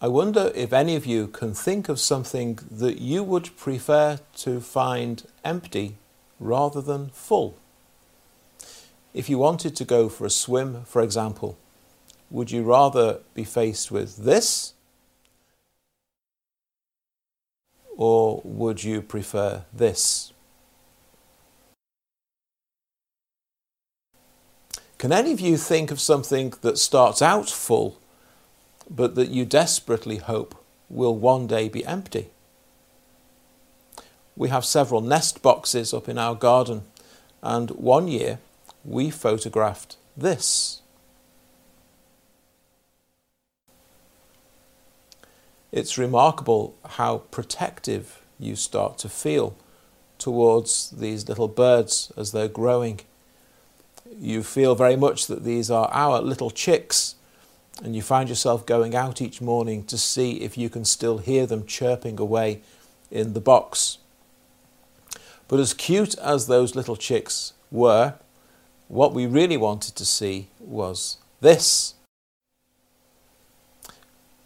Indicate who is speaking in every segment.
Speaker 1: I wonder if any of you can think of something that you would prefer to find empty rather than full. If you wanted to go for a swim, for example, would you rather be faced with this or would you prefer this? Can any of you think of something that starts out full but that you desperately hope will one day be empty? We have several nest boxes up in our garden, and one year we photographed this. It's remarkable how protective you start to feel towards these little birds as they're growing. You feel very much that these are our little chicks, and you find yourself going out each morning to see if you can still hear them chirping away in the box. But as cute as those little chicks were, what we really wanted to see was this.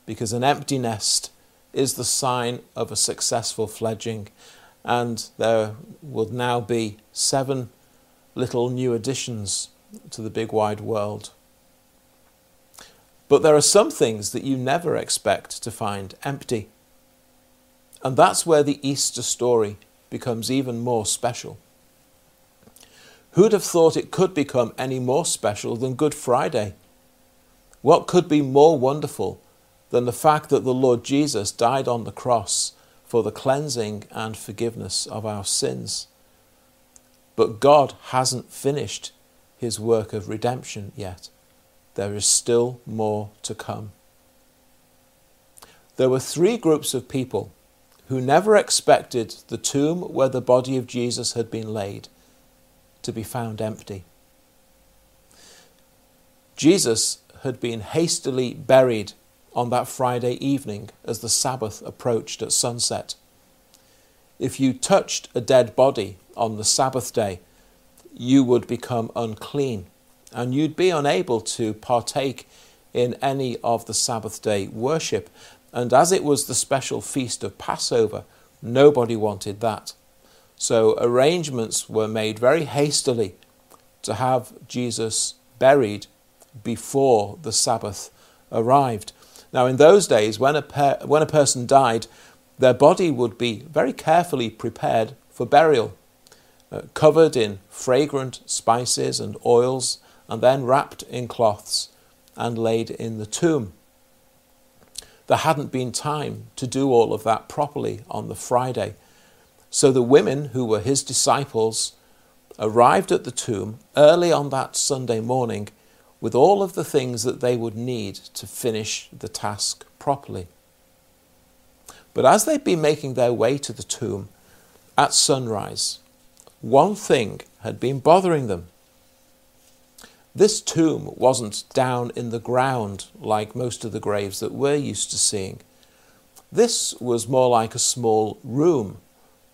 Speaker 1: Because an empty nest is the sign of a successful fledging, and there will now be seven little new additions to the big wide world. But there are some things that you never expect to find empty. And that's where the Easter story becomes even more special. Who'd have thought it could become any more special than Good Friday? What could be more wonderful than the fact that the Lord Jesus died on the cross for the cleansing and forgiveness of our sins? But God hasn't finished his work of redemption yet. There is still more to come. There were three groups of people who never expected the tomb where the body of Jesus had been laid to be found empty. Jesus had been hastily buried on that Friday evening as the Sabbath approached at sunset. If you touched a dead body on the Sabbath day, you would become unclean and you'd be unable to partake in any of the Sabbath day worship. And as it was the special feast of Passover, nobody wanted that. So arrangements were made very hastily to have Jesus buried before the Sabbath arrived. Now, in those days, when a, per- when a person died, their body would be very carefully prepared for burial, uh, covered in fragrant spices and oils, and then wrapped in cloths and laid in the tomb. There hadn't been time to do all of that properly on the Friday. So the women who were his disciples arrived at the tomb early on that Sunday morning with all of the things that they would need to finish the task properly. But as they'd been making their way to the tomb at sunrise, one thing had been bothering them. This tomb wasn't down in the ground like most of the graves that we're used to seeing. This was more like a small room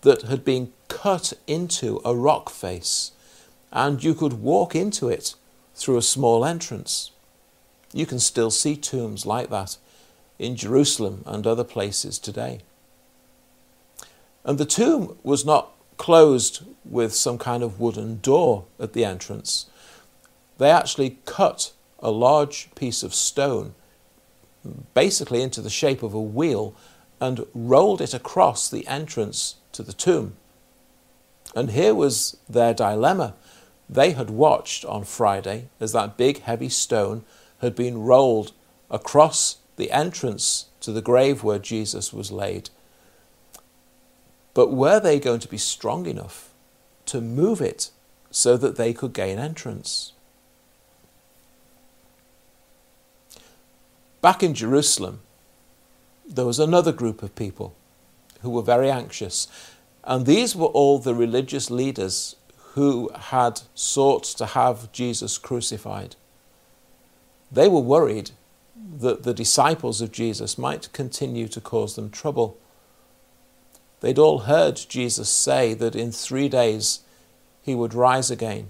Speaker 1: that had been cut into a rock face, and you could walk into it through a small entrance. You can still see tombs like that in Jerusalem and other places today. And the tomb was not closed with some kind of wooden door at the entrance. They actually cut a large piece of stone, basically into the shape of a wheel, and rolled it across the entrance to the tomb. And here was their dilemma. They had watched on Friday as that big heavy stone had been rolled across the entrance to the grave where Jesus was laid. But were they going to be strong enough to move it so that they could gain entrance? Back in Jerusalem, there was another group of people who were very anxious. And these were all the religious leaders who had sought to have Jesus crucified. They were worried that the disciples of Jesus might continue to cause them trouble. They'd all heard Jesus say that in three days he would rise again.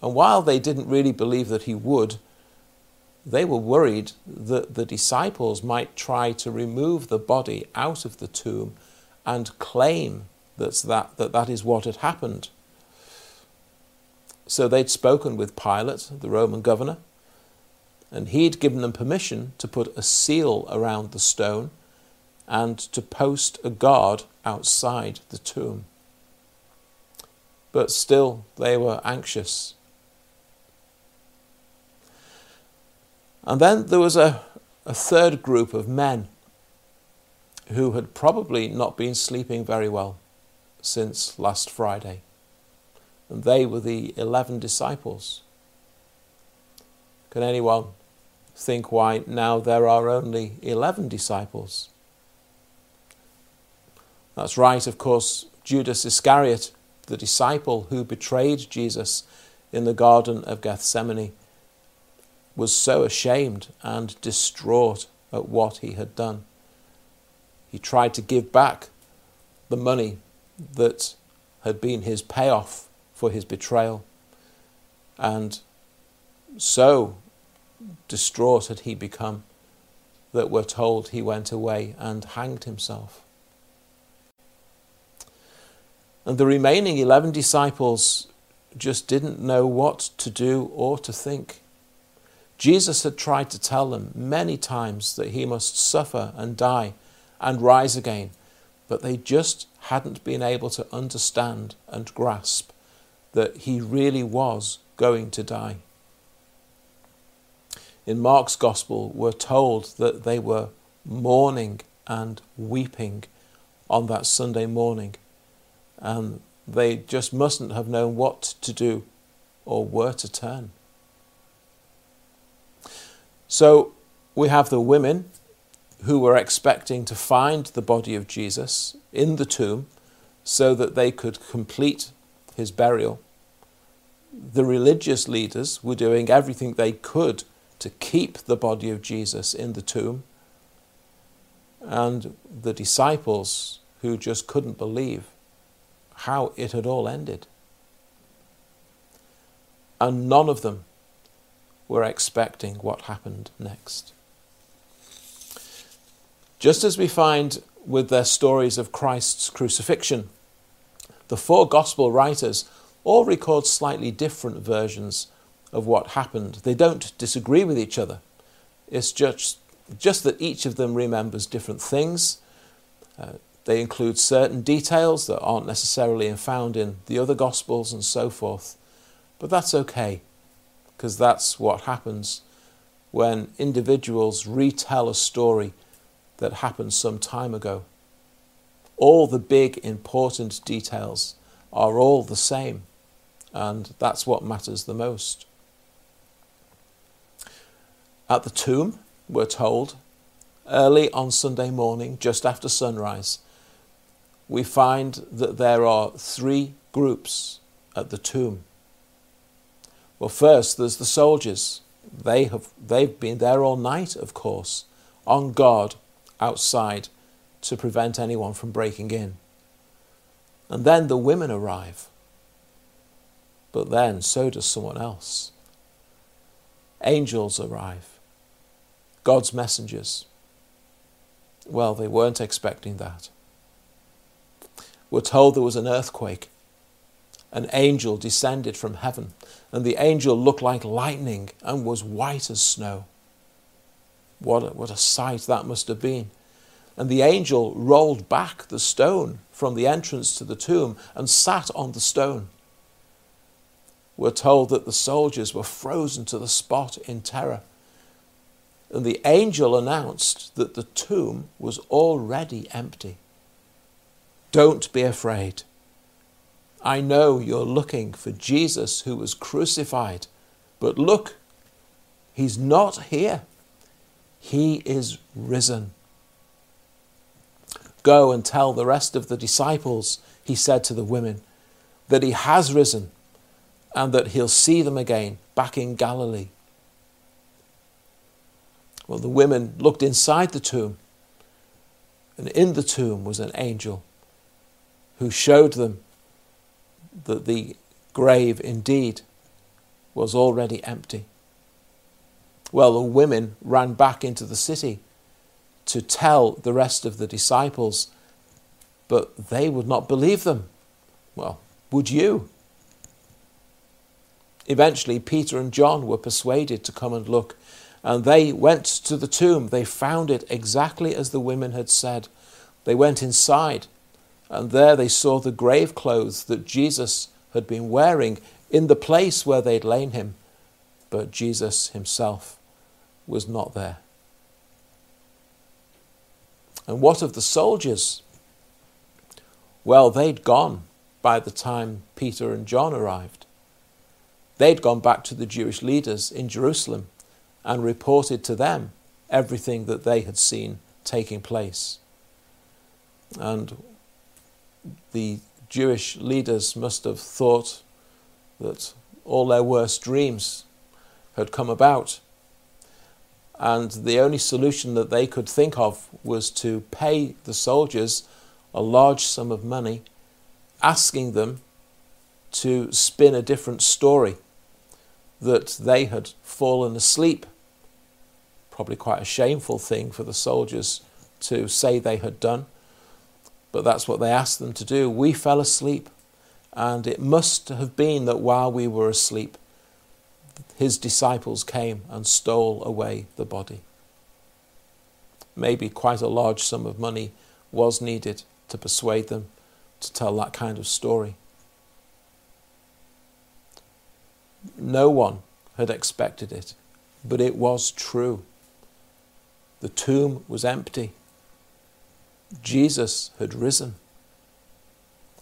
Speaker 1: And while they didn't really believe that he would, they were worried that the disciples might try to remove the body out of the tomb and claim that that, that, that is what had happened. So they'd spoken with Pilate, the Roman governor, and he'd given them permission to put a seal around the stone and to post a guard outside the tomb. But still, they were anxious. And then there was a, a third group of men who had probably not been sleeping very well since last Friday. And they were the 11 disciples. Can anyone think why now there are only 11 disciples? That's right, of course, Judas Iscariot, the disciple who betrayed Jesus in the Garden of Gethsemane, was so ashamed and distraught at what he had done. He tried to give back the money that had been his payoff for his betrayal. And so distraught had he become that we're told he went away and hanged himself. And the remaining 11 disciples just didn't know what to do or to think. Jesus had tried to tell them many times that he must suffer and die and rise again, but they just hadn't been able to understand and grasp that he really was going to die. In Mark's Gospel, we're told that they were mourning and weeping on that Sunday morning, and they just mustn't have known what to do or where to turn. So we have the women who were expecting to find the body of Jesus in the tomb so that they could complete his burial. The religious leaders were doing everything they could to keep the body of Jesus in the tomb. And the disciples who just couldn't believe how it had all ended. And none of them were expecting what happened next. Just as we find with their stories of Christ's crucifixion, the four gospel writers all record slightly different versions of what happened. They don't disagree with each other. It's just, just that each of them remembers different things. Uh, they include certain details that aren't necessarily found in the other gospels and so forth. But that's okay because that's what happens when individuals retell a story that happened some time ago. All the big important details are all the same, and that's what matters the most. At the tomb, we're told, early on Sunday morning, just after sunrise, we find that there are three groups at the tomb. Well, first, there's the soldiers. They have, they've been there all night, of course, on guard outside to prevent anyone from breaking in. And then the women arrive. But then so does someone else. Angels arrive. God's messengers. Well, they weren't expecting that. We're told there was an earthquake an angel descended from heaven, and the angel looked like lightning and was white as snow. What a, what a sight that must have been. And the angel rolled back the stone from the entrance to the tomb and sat on the stone. We're told that the soldiers were frozen to the spot in terror. And the angel announced that the tomb was already empty. Don't be afraid. I know you're looking for Jesus who was crucified, but look, he's not here. He is risen. Go and tell the rest of the disciples, he said to the women, that he has risen and that he'll see them again back in Galilee. Well, the women looked inside the tomb, and in the tomb was an angel who showed them that the grave indeed was already empty. Well, the women ran back into the city to tell the rest of the disciples, but they would not believe them. Well, would you? Eventually, Peter and John were persuaded to come and look, and they went to the tomb. They found it exactly as the women had said. They went inside, and there they saw the grave clothes that Jesus had been wearing in the place where they'd lain him, but Jesus himself was not there. And what of the soldiers? Well, they'd gone by the time Peter and John arrived. They'd gone back to the Jewish leaders in Jerusalem and reported to them everything that they had seen taking place. And the Jewish leaders must have thought that all their worst dreams had come about. And the only solution that they could think of was to pay the soldiers a large sum of money, asking them to spin a different story that they had fallen asleep. Probably quite a shameful thing for the soldiers to say they had done, but that's what they asked them to do. We fell asleep, and it must have been that while we were asleep, his disciples came and stole away the body. Maybe quite a large sum of money was needed to persuade them to tell that kind of story. No one had expected it, but it was true. The tomb was empty. Jesus had risen.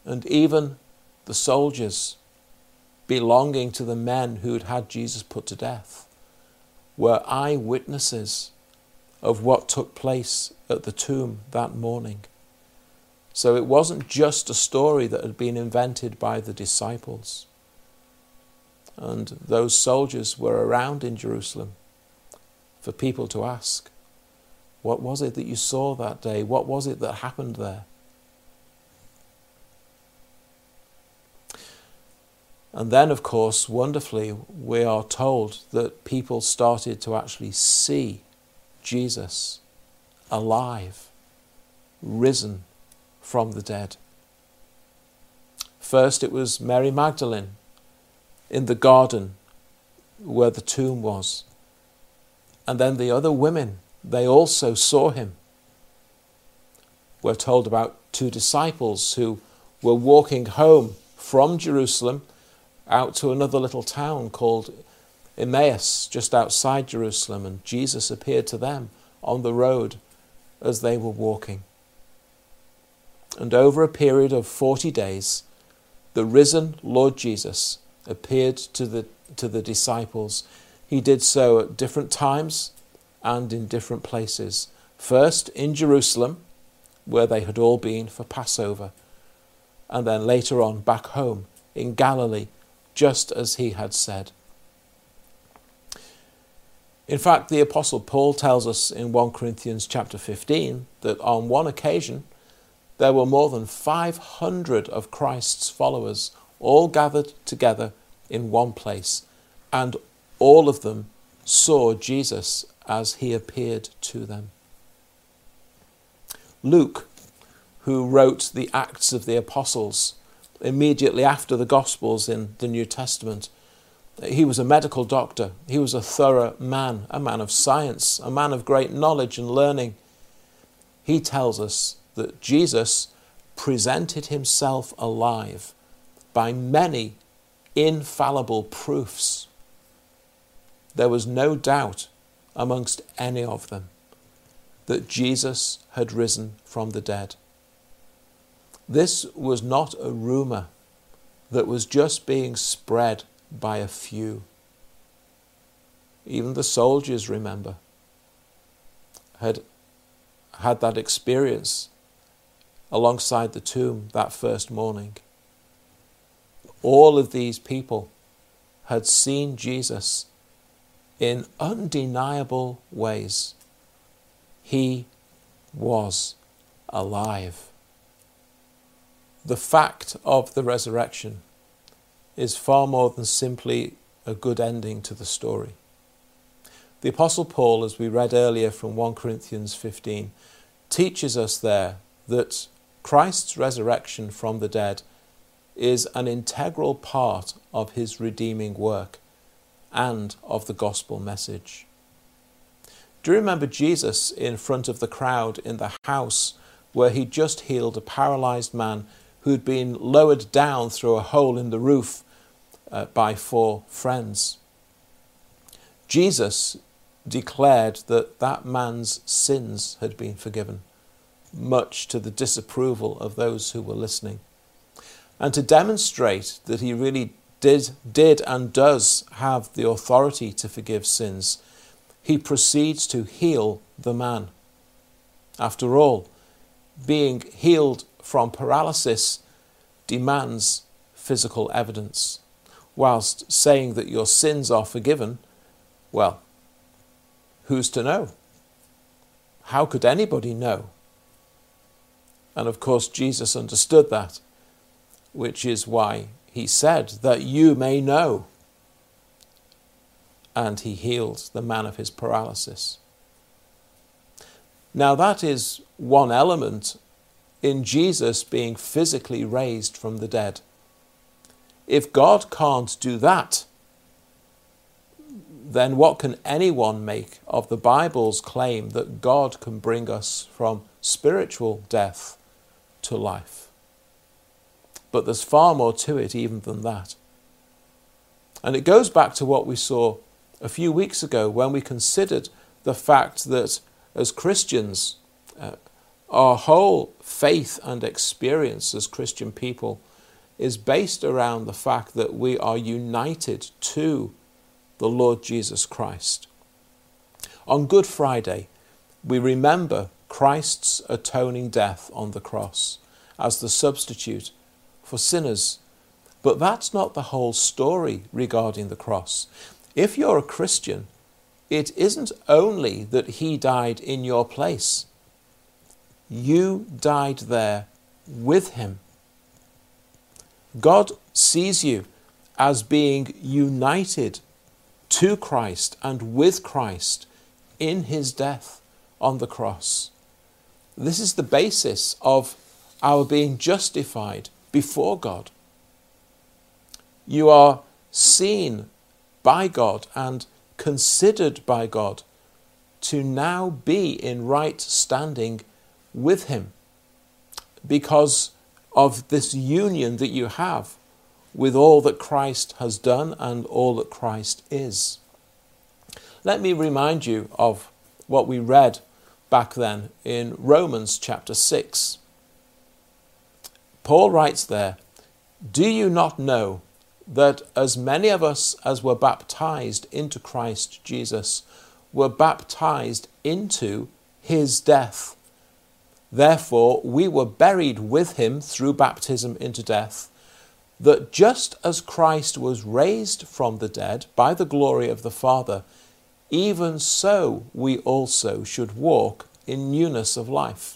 Speaker 1: And even the soldiers belonging to the men who had had Jesus put to death were eyewitnesses of what took place at the tomb that morning. So it wasn't just a story that had been invented by the disciples and those soldiers were around in Jerusalem for people to ask, What was it that you saw that day? What was it that happened there? And then, of course, wonderfully, we are told that people started to actually see Jesus alive, risen from the dead. First, it was Mary Magdalene in the garden where the tomb was. And then the other women, they also saw him. We're told about two disciples who were walking home from Jerusalem out to another little town called Emmaus, just outside Jerusalem, and Jesus appeared to them on the road as they were walking. And over a period of 40 days, the risen Lord Jesus appeared to the, to the disciples. He did so at different times and in different places. First in Jerusalem, where they had all been for Passover, and then later on back home in Galilee, just as he had said. In fact, the apostle Paul tells us in 1 Corinthians chapter 15 that on one occasion there were more than 500 of Christ's followers all gathered together in one place, and all of them saw Jesus as he appeared to them. Luke, who wrote the Acts of the Apostles immediately after the Gospels in the New Testament, he was a medical doctor. He was a thorough man, a man of science, a man of great knowledge and learning. He tells us that Jesus presented himself alive by many infallible proofs. There was no doubt amongst any of them that Jesus had risen from the dead. This was not a rumour that was just being spread by a few. Even the soldiers, remember, had had that experience alongside the tomb that first morning. All of these people had seen Jesus in undeniable ways. He was alive. The fact of the resurrection is far more than simply a good ending to the story. The Apostle Paul, as we read earlier from 1 Corinthians 15, teaches us there that Christ's resurrection from the dead is an integral part of his redeeming work and of the gospel message. Do you remember Jesus in front of the crowd in the house where he just healed a paralyzed man who'd been lowered down through a hole in the roof uh, by four friends? Jesus declared that that man's sins had been forgiven, much to the disapproval of those who were listening. And to demonstrate that he really did, did and does have the authority to forgive sins, he proceeds to heal the man. After all, being healed from paralysis demands physical evidence, whilst saying that your sins are forgiven, well, who's to know? How could anybody know? And of course, Jesus understood that, which is why he said, That you may know. And he healed the man of his paralysis. Now, that is one element in Jesus being physically raised from the dead. If God can't do that, then what can anyone make of the Bible's claim that God can bring us from spiritual death to life? But there's far more to it even than that. And it goes back to what we saw a few weeks ago when we considered the fact that as Christians, uh, our whole faith and experience as Christian people is based around the fact that we are united to the Lord Jesus Christ. On Good Friday, we remember Christ's atoning death on the cross as the substitute for sinners. But that's not the whole story regarding the cross. If you're a Christian, it isn't only that he died in your place, you died there with him. God sees you as being united to Christ and with Christ in his death on the cross. This is the basis of our being justified before God. You are seen by God and considered by God to now be in right standing with Him because of this union that you have with all that Christ has done and all that Christ is. Let me remind you of what we read back then in Romans chapter 6. Paul writes there, Do you not know that as many of us as were baptized into Christ Jesus were baptized into his death? Therefore, we were buried with him through baptism into death that just as Christ was raised from the dead by the glory of the Father, even so we also should walk in newness of life.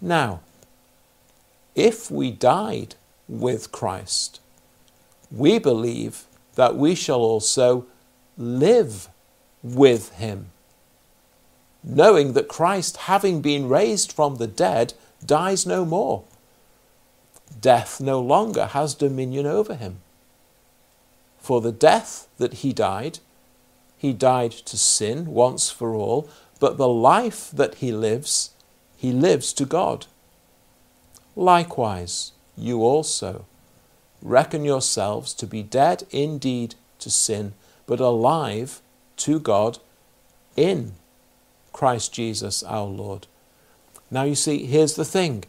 Speaker 1: Now, if we died with Christ, we believe that we shall also live with him, knowing that Christ, having been raised from the dead, dies no more death no longer has dominion over him. For the death that he died, he died to sin once for all, but the life that he lives, he lives to God. Likewise, you also reckon yourselves to be dead indeed to sin, but alive to God in Christ Jesus our Lord. Now, you see, here's the thing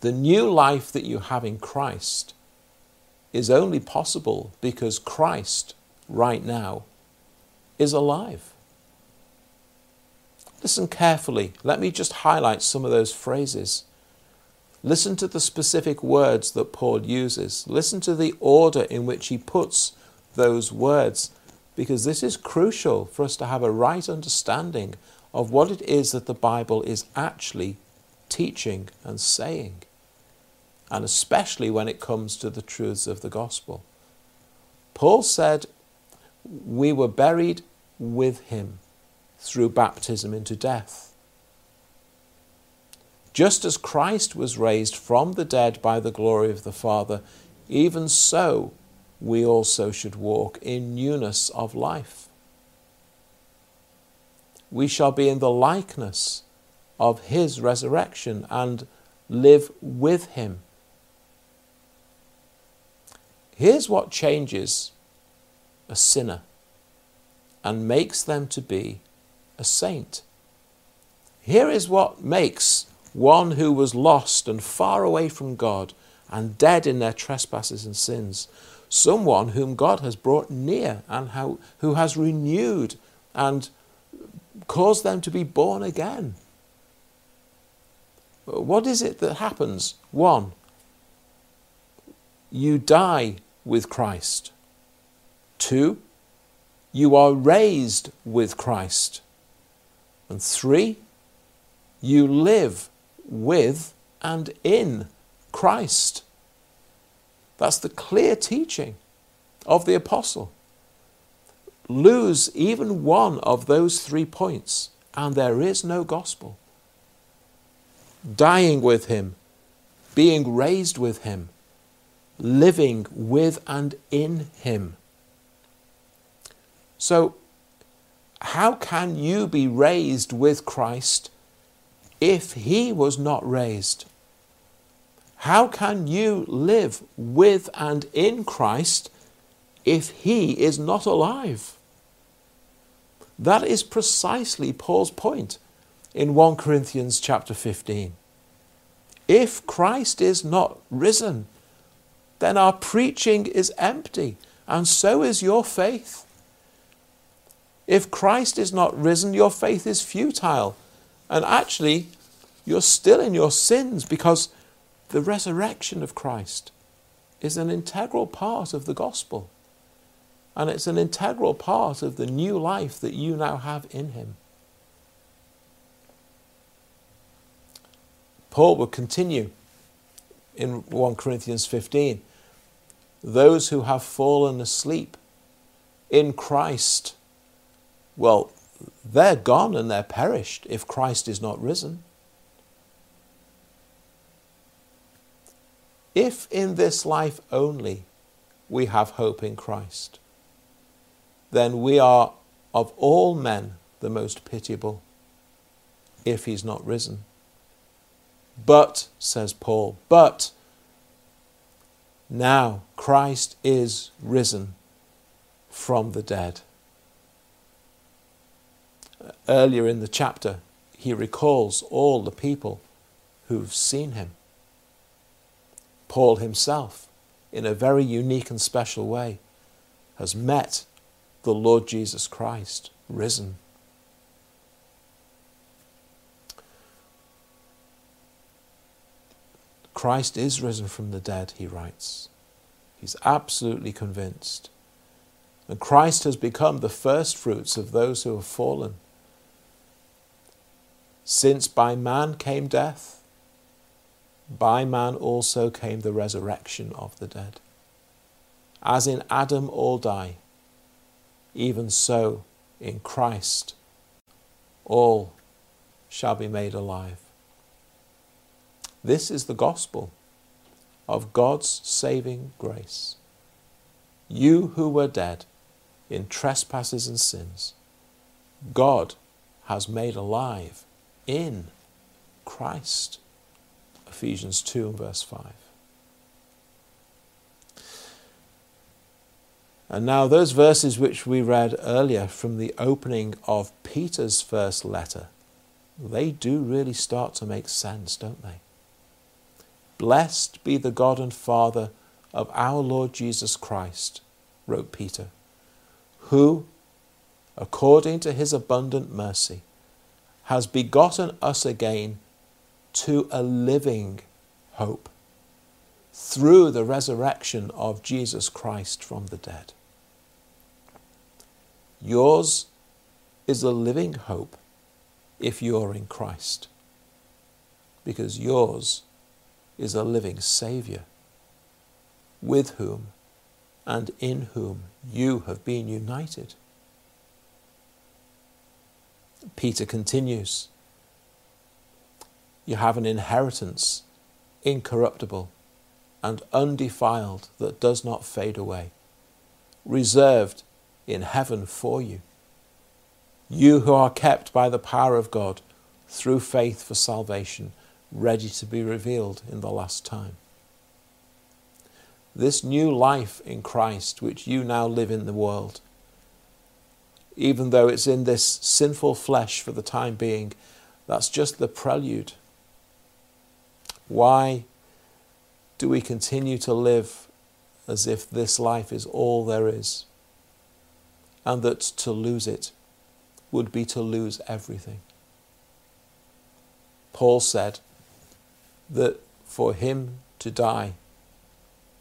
Speaker 1: the new life that you have in Christ is only possible because Christ, right now, is alive. Listen carefully. Let me just highlight some of those phrases. Listen to the specific words that Paul uses. Listen to the order in which he puts those words, because this is crucial for us to have a right understanding of what it is that the Bible is actually teaching and saying, and especially when it comes to the truths of the gospel. Paul said, We were buried with him through baptism into death. Just as Christ was raised from the dead by the glory of the Father, even so we also should walk in newness of life. We shall be in the likeness of his resurrection and live with him. Here's what changes a sinner and makes them to be a saint. Here is what makes one who was lost and far away from God and dead in their trespasses and sins someone whom God has brought near and how, who has renewed and caused them to be born again. What is it that happens? One, you die with Christ. Two, you are raised with Christ. And three, you live with and in Christ. That's the clear teaching of the apostle. Lose even one of those three points, and there is no gospel. Dying with him, being raised with him, living with and in him. So, how can you be raised with Christ if he was not raised? How can you live with and in Christ if he is not alive? That is precisely Paul's point in 1 Corinthians chapter 15. If Christ is not risen, then our preaching is empty, and so is your faith. If Christ is not risen, your faith is futile, and actually, you're still in your sins because the resurrection of Christ is an integral part of the gospel. And it's an integral part of the new life that you now have in Him. Paul will continue in 1 Corinthians 15 those who have fallen asleep in Christ, well, they're gone and they're perished if Christ is not risen. If in this life only we have hope in Christ, then we are of all men the most pitiable if he's not risen. But, says Paul, but now Christ is risen from the dead. Earlier in the chapter, he recalls all the people who've seen him. Paul himself, in a very unique and special way, has met the Lord Jesus Christ risen. Christ is risen from the dead, he writes. He's absolutely convinced. And Christ has become the first fruits of those who have fallen. Since by man came death, by man also came the resurrection of the dead. As in Adam all die, even so in Christ all shall be made alive. This is the gospel of God's saving grace. You who were dead in trespasses and sins, God has made alive in Christ. Ephesians 2 and verse 5. And now, those verses which we read earlier from the opening of Peter's first letter, they do really start to make sense, don't they? Blessed be the God and Father of our Lord Jesus Christ, wrote Peter, who, according to his abundant mercy, has begotten us again to a living hope through the resurrection of Jesus Christ from the dead. Yours is a living hope if you're in Christ, because yours is a living Saviour with whom and in whom you have been united. Peter continues You have an inheritance incorruptible and undefiled that does not fade away, reserved in heaven for you. You who are kept by the power of God through faith for salvation, ready to be revealed in the last time. This new life in Christ, which you now live in the world, even though it's in this sinful flesh for the time being, that's just the prelude. Why do we continue to live as if this life is all there is? And that to lose it would be to lose everything. Paul said that for him to die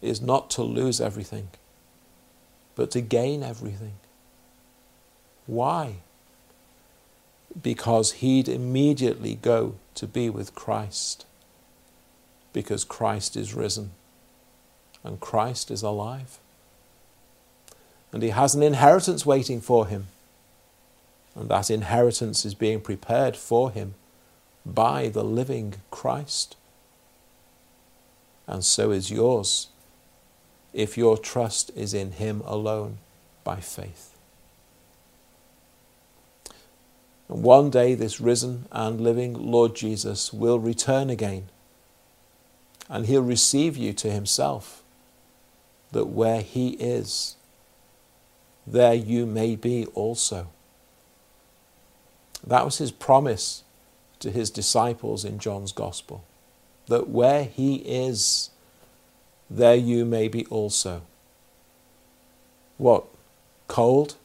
Speaker 1: is not to lose everything, but to gain everything. Why? Because he'd immediately go to be with Christ. Because Christ is risen and Christ is alive. And he has an inheritance waiting for him. And that inheritance is being prepared for him by the living Christ. And so is yours if your trust is in him alone by faith. And one day, this risen and living Lord Jesus will return again, and he'll receive you to himself, that where he is, there you may be also. That was his promise to his disciples in John's Gospel, that where he is, there you may be also. What? Cold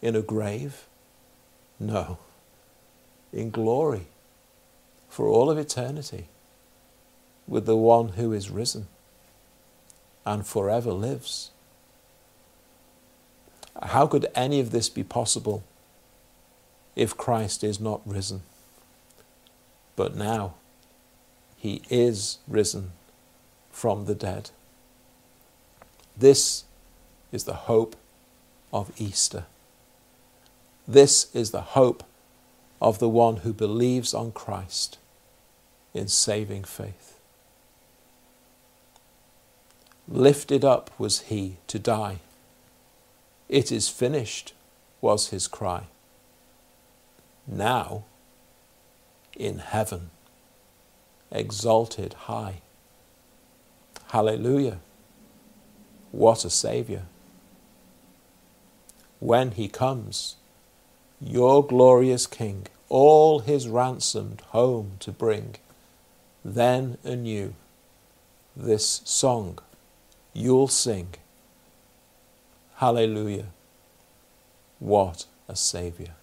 Speaker 1: in a grave? No in glory for all of eternity with the one who is risen and forever lives. How could any of this be possible if Christ is not risen? But now he is risen from the dead. This is the hope of Easter. This is the hope of the one who believes on Christ in saving faith. Lifted up was he to die. It is finished, was his cry. Now, in heaven, exalted high. Hallelujah. What a Saviour. When he comes, your glorious King, all his ransomed home to bring. Then anew, this song you'll sing. Hallelujah. What a Saviour.